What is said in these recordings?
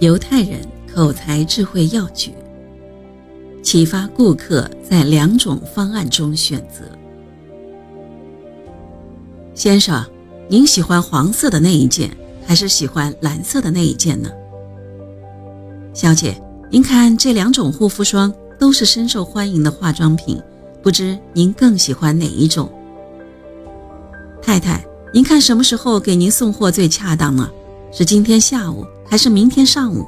犹太人口才智慧要诀：启发顾客在两种方案中选择。先生，您喜欢黄色的那一件，还是喜欢蓝色的那一件呢？小姐，您看这两种护肤霜都是深受欢迎的化妆品，不知您更喜欢哪一种？太太，您看什么时候给您送货最恰当呢？是今天下午还是明天上午？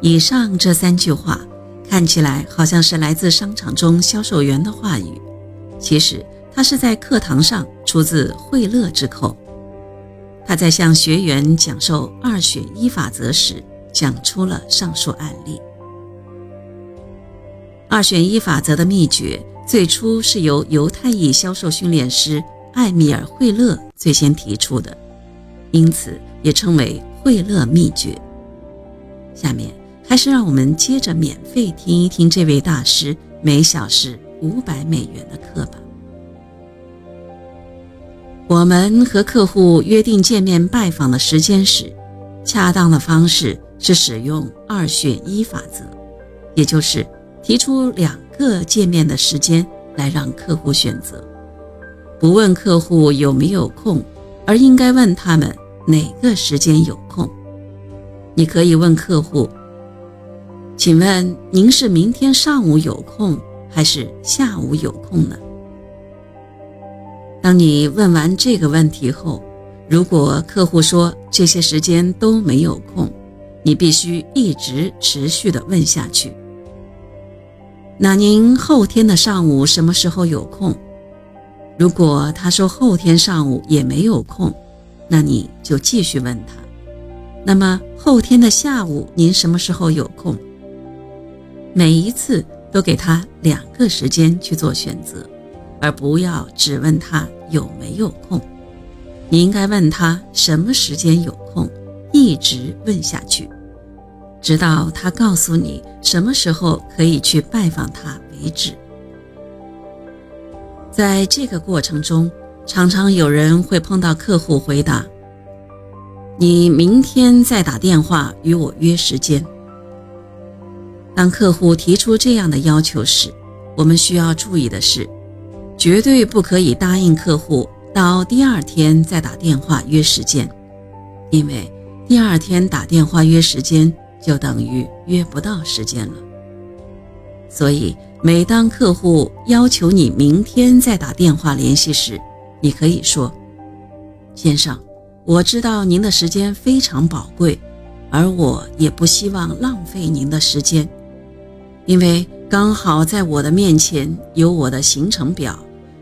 以上这三句话看起来好像是来自商场中销售员的话语，其实。他是在课堂上出自惠勒之口，他在向学员讲授二选一法则时，讲出了上述案例。二选一法则的秘诀最初是由犹太裔销售训练师艾米尔·惠勒最先提出的，因此也称为惠勒秘诀。下面还是让我们接着免费听一听这位大师每小时五百美元的课吧。我们和客户约定见面拜访的时间时，恰当的方式是使用二选一法则，也就是提出两个见面的时间来让客户选择，不问客户有没有空，而应该问他们哪个时间有空。你可以问客户：“请问您是明天上午有空，还是下午有空呢？”当你问完这个问题后，如果客户说这些时间都没有空，你必须一直持续的问下去。那您后天的上午什么时候有空？如果他说后天上午也没有空，那你就继续问他。那么后天的下午您什么时候有空？每一次都给他两个时间去做选择。而不要只问他有没有空，你应该问他什么时间有空，一直问下去，直到他告诉你什么时候可以去拜访他为止。在这个过程中，常常有人会碰到客户回答：“你明天再打电话与我约时间。”当客户提出这样的要求时，我们需要注意的是。绝对不可以答应客户到第二天再打电话约时间，因为第二天打电话约时间就等于约不到时间了。所以，每当客户要求你明天再打电话联系时，你可以说：“先生，我知道您的时间非常宝贵，而我也不希望浪费您的时间，因为。”刚好在我的面前有我的行程表，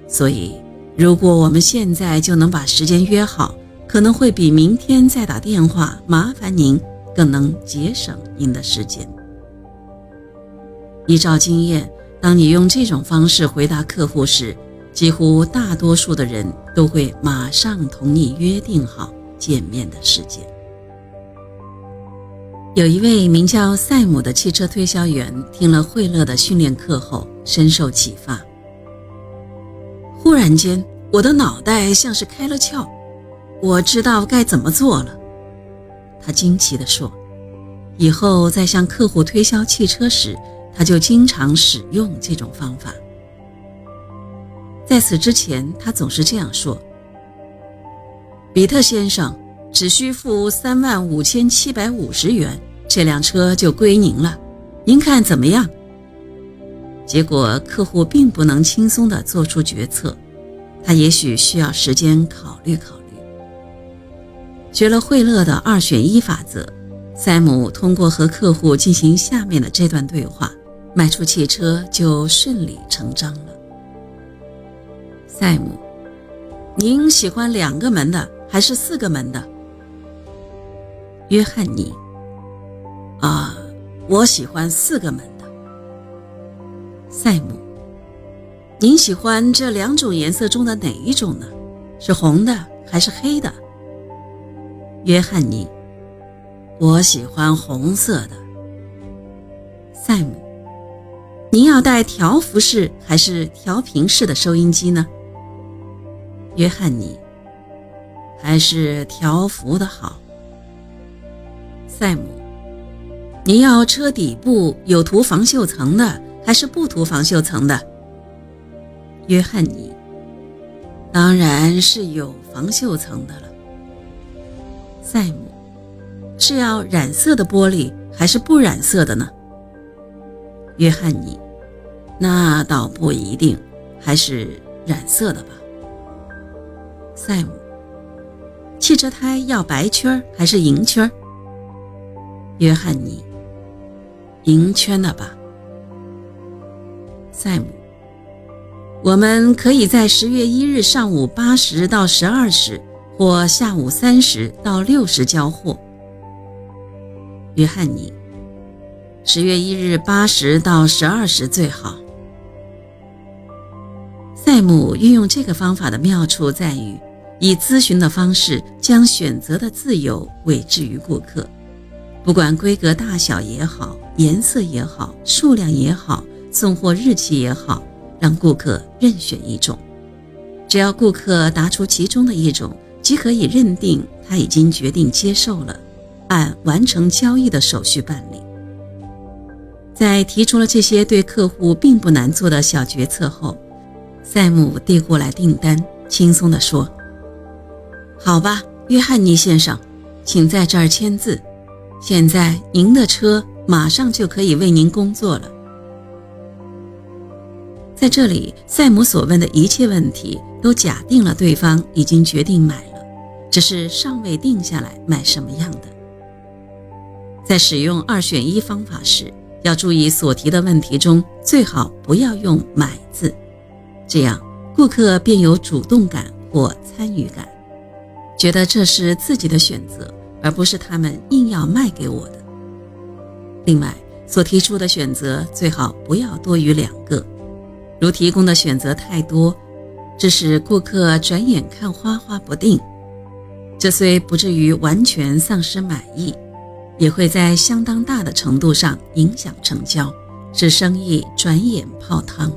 所以如果我们现在就能把时间约好，可能会比明天再打电话麻烦您更能节省您的时间。依照经验，当你用这种方式回答客户时，几乎大多数的人都会马上同你约定好见面的时间。有一位名叫赛姆的汽车推销员，听了惠勒的训练课后，深受启发。忽然间，我的脑袋像是开了窍，我知道该怎么做了。他惊奇地说：“以后在向客户推销汽车时，他就经常使用这种方法。在此之前，他总是这样说：‘比特先生。’”只需付三万五千七百五十元，这辆车就归您了。您看怎么样？结果客户并不能轻松地做出决策，他也许需要时间考虑考虑。学了惠勒的二选一法则，塞姆通过和客户进行下面的这段对话，卖出汽车就顺理成章了。塞姆，您喜欢两个门的还是四个门的？约翰尼，啊，我喜欢四个门的。塞姆，您喜欢这两种颜色中的哪一种呢？是红的还是黑的？约翰尼，我喜欢红色的。塞姆，您要带调幅式还是调频式的收音机呢？约翰尼，还是条幅的好。赛姆，你要车底部有涂防锈层的，还是不涂防锈层的？约翰尼，当然是有防锈层的了。赛姆，是要染色的玻璃，还是不染色的呢？约翰尼，那倒不一定，还是染色的吧。赛姆，汽车胎要白圈还是银圈？约翰尼，银圈的吧。赛姆，我们可以在十月一日上午八时到十二时，或下午三时到六时交货。约翰尼，十月一日八时到十二时最好。赛姆运用这个方法的妙处在于，以咨询的方式将选择的自由委置于顾客，不管规格大小也好，颜色也好，数量也好，送货日期也好，让顾客任选一种，只要顾客答出其中的一种，即可以认定他已经决定接受了，按完成交易的手续办理。在提出了这些对客户并不难做的小决策后。赛姆递过来订单，轻松地说：“好吧，约翰尼先生，请在这儿签字。现在您的车马上就可以为您工作了。”在这里，赛姆所问的一切问题都假定了对方已经决定买了，只是尚未定下来买什么样的。在使用二选一方法时，要注意所提的问题中最好不要用“买”字。这样，顾客便有主动感或参与感，觉得这是自己的选择，而不是他们硬要卖给我的。另外，所提出的选择最好不要多于两个，如提供的选择太多，致使顾客转眼看花花不定。这虽不至于完全丧失满意，也会在相当大的程度上影响成交，使生意转眼泡汤。